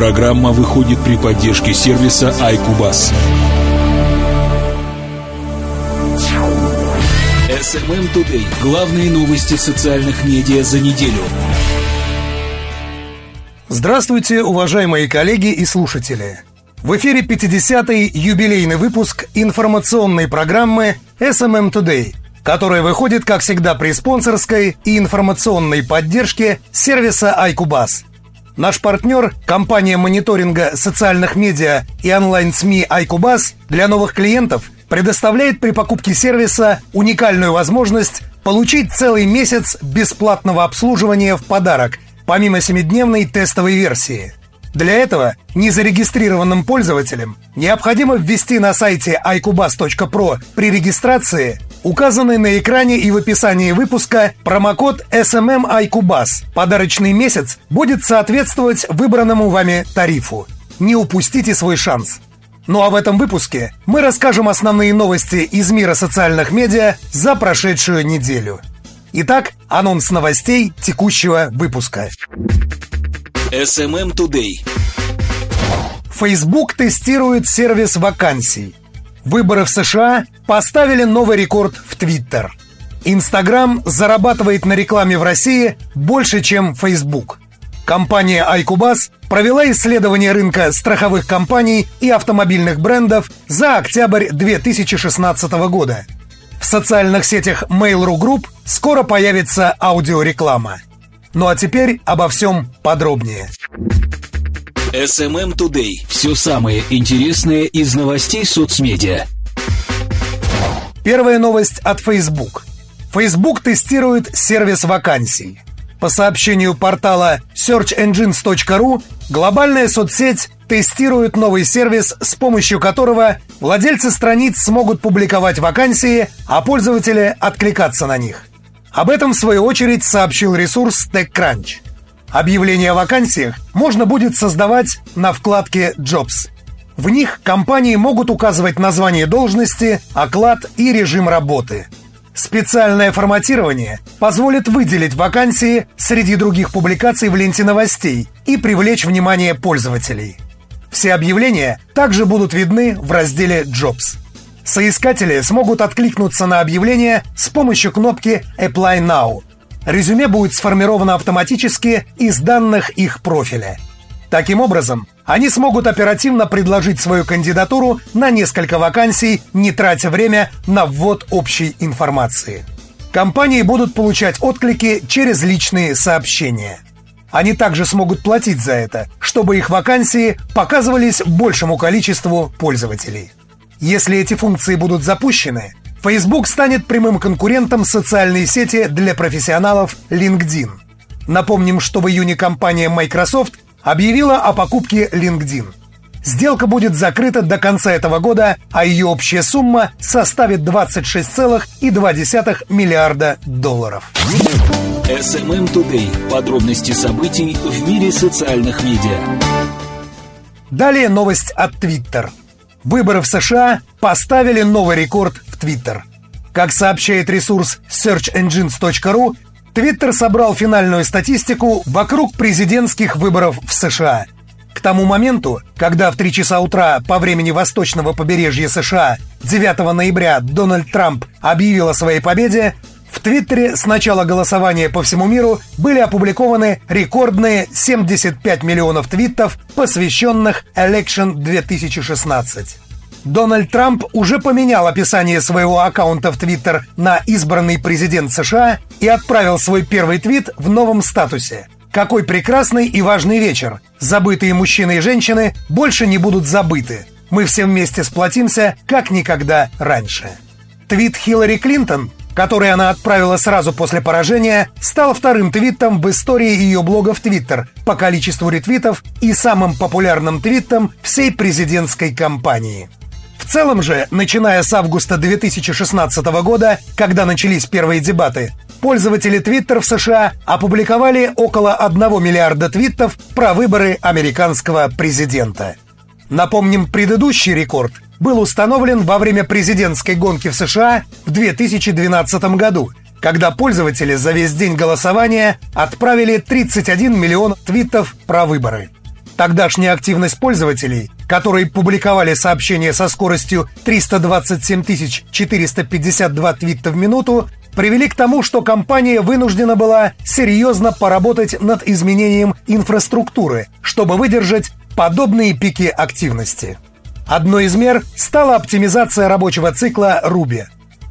Программа выходит при поддержке сервиса iCubus. SMM Today. Главные новости социальных медиа за неделю. Здравствуйте, уважаемые коллеги и слушатели. В эфире 50-й юбилейный выпуск информационной программы SMM Today, которая выходит, как всегда, при спонсорской и информационной поддержке сервиса iCubus – Наш партнер, компания мониторинга социальных медиа и онлайн-СМИ iCubus для новых клиентов предоставляет при покупке сервиса уникальную возможность получить целый месяц бесплатного обслуживания в подарок, помимо 7-дневной тестовой версии. Для этого незарегистрированным пользователям необходимо ввести на сайте iCubus.pro при регистрации указанный на экране и в описании выпуска промокод SMM iCubus. Подарочный месяц будет соответствовать выбранному вами тарифу. Не упустите свой шанс. Ну а в этом выпуске мы расскажем основные новости из мира социальных медиа за прошедшую неделю. Итак, анонс новостей текущего выпуска. SMM Today. Facebook тестирует сервис вакансий. Выборы в США поставили новый рекорд в Твиттер. Инстаграм зарабатывает на рекламе в России больше, чем Facebook. Компания iCubus провела исследование рынка страховых компаний и автомобильных брендов за октябрь 2016 года. В социальных сетях Mail.ru Group скоро появится аудиореклама. Ну а теперь обо всем подробнее. SMM Today. Все самое интересное из новостей соцмедиа. Первая новость от Facebook. Facebook тестирует сервис вакансий. По сообщению портала searchengines.ru, глобальная соцсеть тестирует новый сервис, с помощью которого владельцы страниц смогут публиковать вакансии, а пользователи откликаться на них. Об этом, в свою очередь, сообщил ресурс TechCrunch – Объявления о вакансиях можно будет создавать на вкладке «Jobs». В них компании могут указывать название должности, оклад и режим работы. Специальное форматирование позволит выделить вакансии среди других публикаций в ленте новостей и привлечь внимание пользователей. Все объявления также будут видны в разделе «Jobs». Соискатели смогут откликнуться на объявление с помощью кнопки «Apply Now», резюме будет сформировано автоматически из данных их профиля. Таким образом, они смогут оперативно предложить свою кандидатуру на несколько вакансий, не тратя время на ввод общей информации. Компании будут получать отклики через личные сообщения. Они также смогут платить за это, чтобы их вакансии показывались большему количеству пользователей. Если эти функции будут запущены, Facebook станет прямым конкурентом социальной сети для профессионалов LinkedIn. Напомним, что в июне компания Microsoft объявила о покупке LinkedIn. Сделка будет закрыта до конца этого года, а ее общая сумма составит 26,2 миллиарда долларов. SMM Today. Подробности событий в мире социальных медиа. Далее новость от Twitter. Выборы в США поставили новый рекорд Twitter. Как сообщает ресурс searchengines.ru, Twitter собрал финальную статистику вокруг президентских выборов в США. К тому моменту, когда в 3 часа утра по времени восточного побережья США 9 ноября Дональд Трамп объявил о своей победе, в Твиттере с начала голосования по всему миру были опубликованы рекордные 75 миллионов твитов, посвященных Election 2016. Дональд Трамп уже поменял описание своего аккаунта в Твиттер на «избранный президент США» и отправил свой первый твит в новом статусе. Какой прекрасный и важный вечер. Забытые мужчины и женщины больше не будут забыты. Мы все вместе сплотимся, как никогда раньше. Твит Хиллари Клинтон, который она отправила сразу после поражения, стал вторым твитом в истории ее блога в Твиттер по количеству ретвитов и самым популярным твитом всей президентской кампании целом же, начиная с августа 2016 года, когда начались первые дебаты, пользователи Twitter в США опубликовали около 1 миллиарда твитов про выборы американского президента. Напомним, предыдущий рекорд был установлен во время президентской гонки в США в 2012 году, когда пользователи за весь день голосования отправили 31 миллион твитов про выборы. Тогдашняя активность пользователей, которые публиковали сообщения со скоростью 327 452 твита в минуту, привели к тому, что компания вынуждена была серьезно поработать над изменением инфраструктуры, чтобы выдержать подобные пики активности. Одной из мер стала оптимизация рабочего цикла Ruby.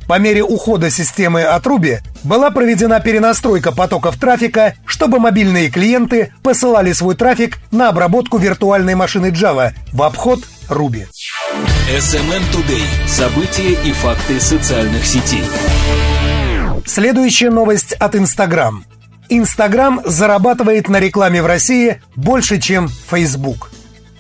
По мере ухода системы от Ruby была проведена перенастройка потоков трафика, чтобы мобильные клиенты посылали свой трафик на обработку виртуальной машины Java в обход Ruby. SMM Today. События и факты социальных сетей. Следующая новость от Instagram. Instagram зарабатывает на рекламе в России больше, чем Facebook.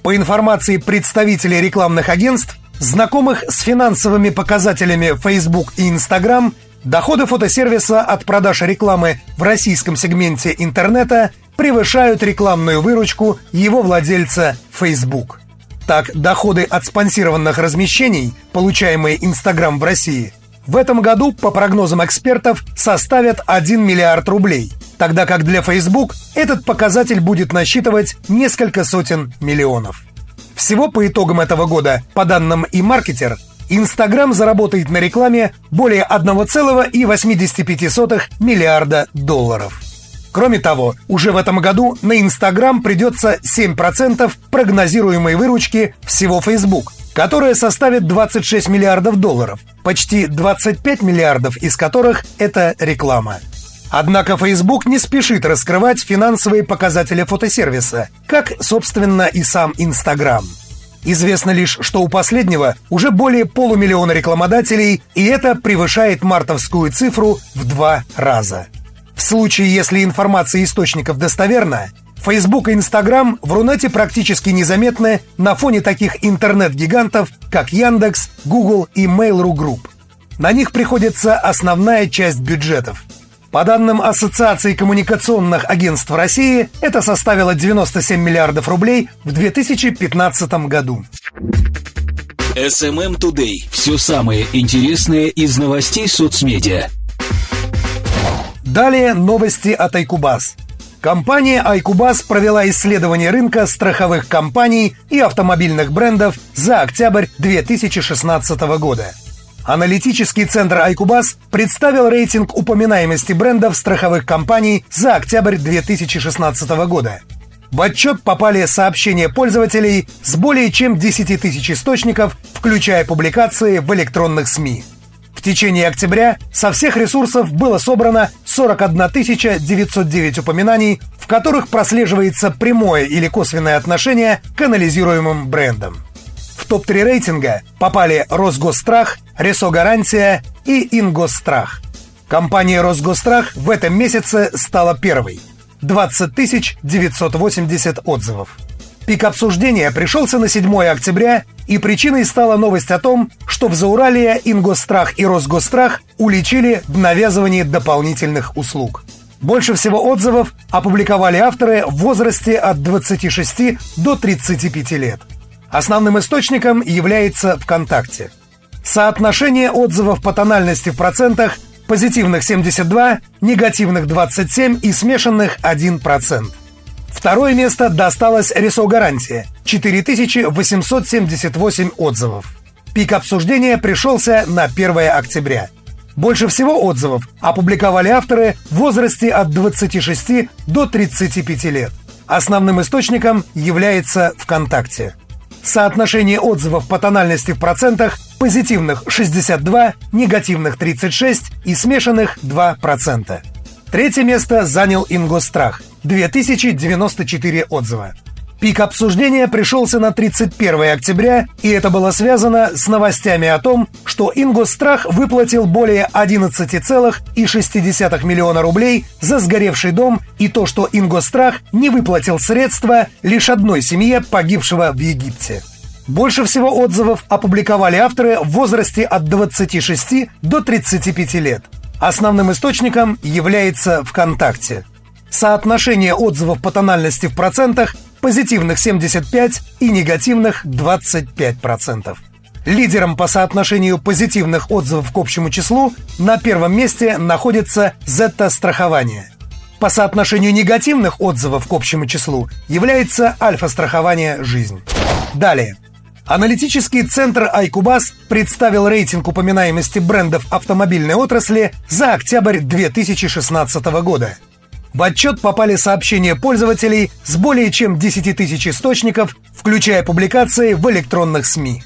По информации представителей рекламных агентств, знакомых с финансовыми показателями Facebook и Instagram, доходы фотосервиса от продаж рекламы в российском сегменте интернета превышают рекламную выручку его владельца Facebook. Так, доходы от спонсированных размещений, получаемые Instagram в России, в этом году, по прогнозам экспертов, составят 1 миллиард рублей, тогда как для Facebook этот показатель будет насчитывать несколько сотен миллионов. Всего по итогам этого года, по данным и маркетер, Инстаграм заработает на рекламе более 1,85 миллиарда долларов. Кроме того, уже в этом году на Инстаграм придется 7% прогнозируемой выручки всего Facebook, которая составит 26 миллиардов долларов, почти 25 миллиардов из которых это реклама. Однако Facebook не спешит раскрывать финансовые показатели фотосервиса, как, собственно, и сам Instagram. Известно лишь, что у последнего уже более полумиллиона рекламодателей, и это превышает мартовскую цифру в два раза. В случае, если информация источников достоверна, Facebook и Instagram в Рунете практически незаметны на фоне таких интернет-гигантов, как Яндекс, Google и Mail.ru Group. На них приходится основная часть бюджетов – по данным Ассоциации коммуникационных агентств России, это составило 97 миллиардов рублей в 2015 году. SMM Today. Все самое интересное из новостей соцмедиа. Далее новости от Айкубас. Компания Айкубас провела исследование рынка страховых компаний и автомобильных брендов за октябрь 2016 года. Аналитический центр Айкубас представил рейтинг упоминаемости брендов страховых компаний за октябрь 2016 года. В отчет попали сообщения пользователей с более чем 10 тысяч источников, включая публикации в электронных СМИ. В течение октября со всех ресурсов было собрано 41 909 упоминаний, в которых прослеживается прямое или косвенное отношение к анализируемым брендам топ-3 рейтинга попали Росгосстрах, Ресогарантия и Ингосстрах. Компания Росгосстрах в этом месяце стала первой. 20 980 отзывов. Пик обсуждения пришелся на 7 октября, и причиной стала новость о том, что в Заурале Ингосстрах и Росгосстрах уличили в навязывании дополнительных услуг. Больше всего отзывов опубликовали авторы в возрасте от 26 до 35 лет – Основным источником является ВКонтакте. Соотношение отзывов по тональности в процентах позитивных 72, негативных 27 и смешанных 1%. Второе место досталось Ресо-гарантия – 4878 отзывов. Пик обсуждения пришелся на 1 октября. Больше всего отзывов опубликовали авторы в возрасте от 26 до 35 лет. Основным источником является ВКонтакте. Соотношение отзывов по тональности в процентах позитивных 62, негативных 36 и смешанных 2%. Третье место занял Ингострах – 2094 отзыва. Пик обсуждения пришелся на 31 октября, и это было связано с новостями о том, что Ингосстрах выплатил более 11,6 миллиона рублей за сгоревший дом и то, что Ингосстрах не выплатил средства лишь одной семье погибшего в Египте. Больше всего отзывов опубликовали авторы в возрасте от 26 до 35 лет. Основным источником является ВКонтакте. Соотношение отзывов по тональности в процентах позитивных 75 и негативных 25%. Лидером по соотношению позитивных отзывов к общему числу на первом месте находится Zeta страхование. по соотношению негативных отзывов к общему числу является альфа-страхование «Жизнь». Далее. Аналитический центр Айкубас представил рейтинг упоминаемости брендов автомобильной отрасли за октябрь 2016 года. В отчет попали сообщения пользователей с более чем 10 тысяч источников, включая публикации в электронных СМИ.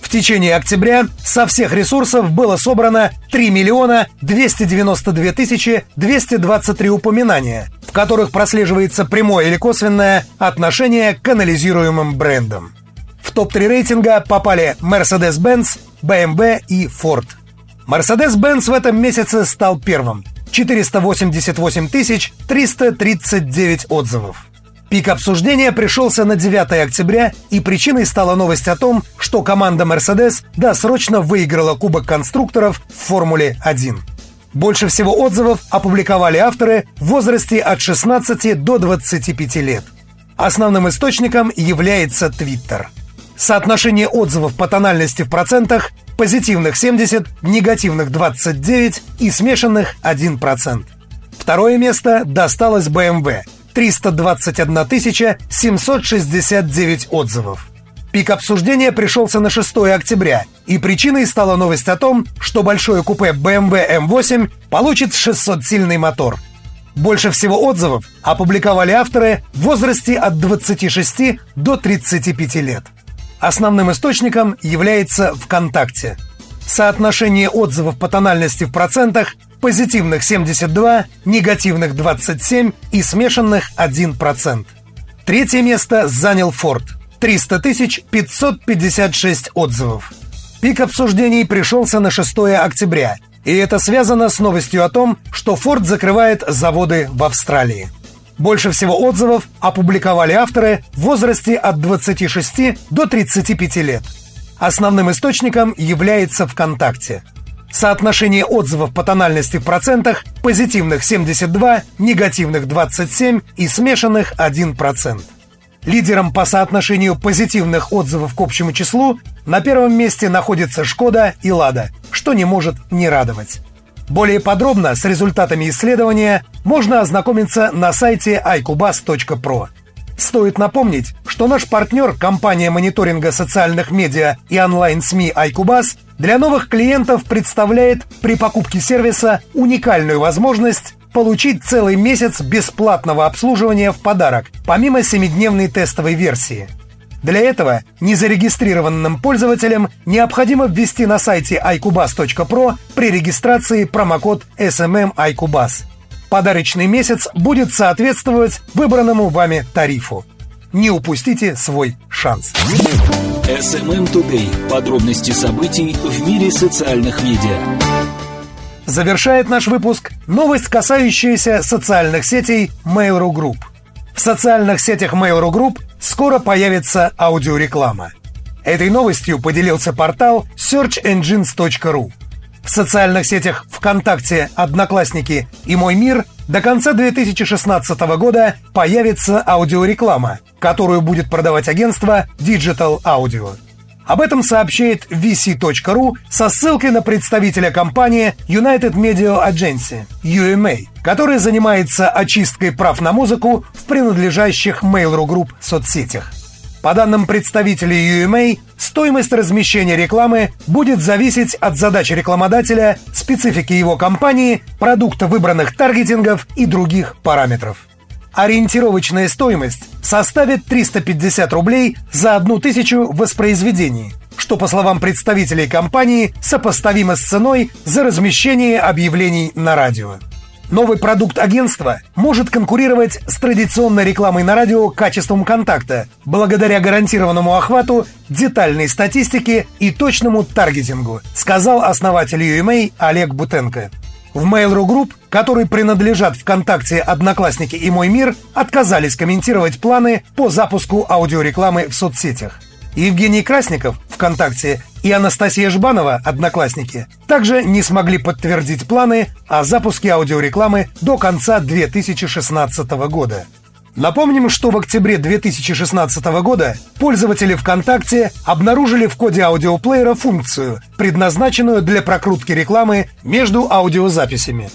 В течение октября со всех ресурсов было собрано 3 миллиона 292 тысячи 223 упоминания, в которых прослеживается прямое или косвенное отношение к анализируемым брендам. В топ-3 рейтинга попали Mercedes-Benz, BMW и Ford. Mercedes-Benz в этом месяце стал первым. 488 339 отзывов. Пик обсуждения пришелся на 9 октября, и причиной стала новость о том, что команда Mercedes досрочно выиграла Кубок конструкторов в Формуле 1. Больше всего отзывов опубликовали авторы в возрасте от 16 до 25 лет. Основным источником является Twitter – Соотношение отзывов по тональности в процентах позитивных 70, негативных 29 и смешанных 1%. Второе место досталось BMW – 321 769 отзывов. Пик обсуждения пришелся на 6 октября, и причиной стала новость о том, что большое купе BMW M8 получит 600-сильный мотор. Больше всего отзывов опубликовали авторы в возрасте от 26 до 35 лет. Основным источником является ВКонтакте. Соотношение отзывов по тональности в процентах позитивных 72, негативных 27 и смешанных 1%. Третье место занял Ford. 300 556 отзывов. Пик обсуждений пришелся на 6 октября, и это связано с новостью о том, что Ford закрывает заводы в Австралии. Больше всего отзывов опубликовали авторы в возрасте от 26 до 35 лет. Основным источником является ВКонтакте. Соотношение отзывов по тональности в процентах позитивных 72, негативных 27 и смешанных 1%. Лидером по соотношению позитивных отзывов к общему числу на первом месте находится Шкода и Лада, что не может не радовать. Более подробно с результатами исследования можно ознакомиться на сайте iCubas.pro. Стоит напомнить, что наш партнер, компания мониторинга социальных медиа и онлайн-СМИ iCubas, для новых клиентов представляет при покупке сервиса уникальную возможность получить целый месяц бесплатного обслуживания в подарок, помимо 7-дневной тестовой версии – для этого незарегистрированным пользователям необходимо ввести на сайте iCubas.pro при регистрации промокод SMMiCubas. Подарочный месяц будет соответствовать выбранному вами тарифу. Не упустите свой шанс. SMM Today. Подробности событий в мире социальных медиа. Завершает наш выпуск новость, касающаяся социальных сетей Mail.ru Group. В социальных сетях Mail.ru Group скоро появится аудиореклама. Этой новостью поделился портал searchengines.ru. В социальных сетях ВКонтакте, Одноклассники и Мой мир до конца 2016 года появится аудиореклама, которую будет продавать агентство Digital Audio. Об этом сообщает vc.ru со ссылкой на представителя компании United Media Agency, UMA, который занимается очисткой прав на музыку в принадлежащих Mail.ru Group соцсетях. По данным представителей UMA, стоимость размещения рекламы будет зависеть от задач рекламодателя, специфики его компании, продукта выбранных таргетингов и других параметров. Ориентировочная стоимость составит 350 рублей за одну тысячу воспроизведений, что, по словам представителей компании, сопоставимо с ценой за размещение объявлений на радио. Новый продукт агентства может конкурировать с традиционной рекламой на радио качеством контакта, благодаря гарантированному охвату, детальной статистике и точному таргетингу, сказал основатель UMA Олег Бутенко. В Mail.ru Group, который принадлежат ВКонтакте, Одноклассники и Мой мир, отказались комментировать планы по запуску аудиорекламы в соцсетях. Евгений Красников, ВКонтакте, и Анастасия Жбанова, Одноклассники, также не смогли подтвердить планы о запуске аудиорекламы до конца 2016 года. Напомним, что в октябре 2016 года пользователи ВКонтакте обнаружили в коде аудиоплеера функцию, предназначенную для прокрутки рекламы между аудиозаписями.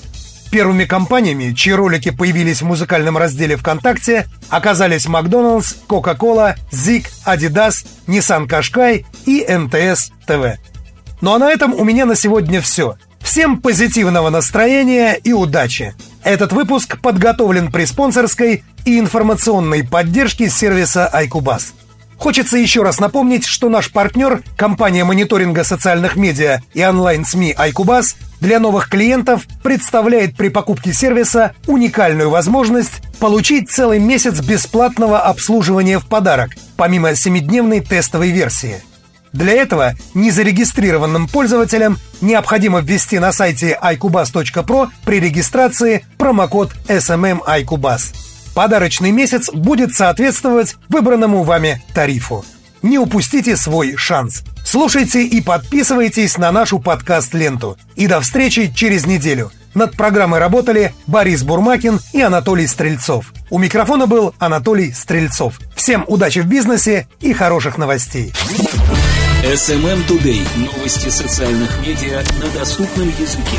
Первыми компаниями, чьи ролики появились в музыкальном разделе ВКонтакте, оказались Макдоналдс, Coca-Cola, Zig, Adidas, Nissan Qashqai и МТС ТВ. Ну а на этом у меня на сегодня все. Всем позитивного настроения и удачи! Этот выпуск подготовлен при спонсорской и информационной поддержке сервиса iCubus. Хочется еще раз напомнить, что наш партнер, компания мониторинга социальных медиа и онлайн-СМИ iCubus, для новых клиентов представляет при покупке сервиса уникальную возможность получить целый месяц бесплатного обслуживания в подарок, помимо 7-дневной тестовой версии. Для этого незарегистрированным пользователям необходимо ввести на сайте iCubus.pro при регистрации промокод SMMiCubus. Подарочный месяц будет соответствовать выбранному вами тарифу. Не упустите свой шанс. Слушайте и подписывайтесь на нашу подкаст-ленту. И до встречи через неделю. Над программой работали Борис Бурмакин и Анатолий Стрельцов. У микрофона был Анатолий Стрельцов. Всем удачи в бизнесе и хороших новостей. SMM Today. Новости социальных медиа на доступном языке.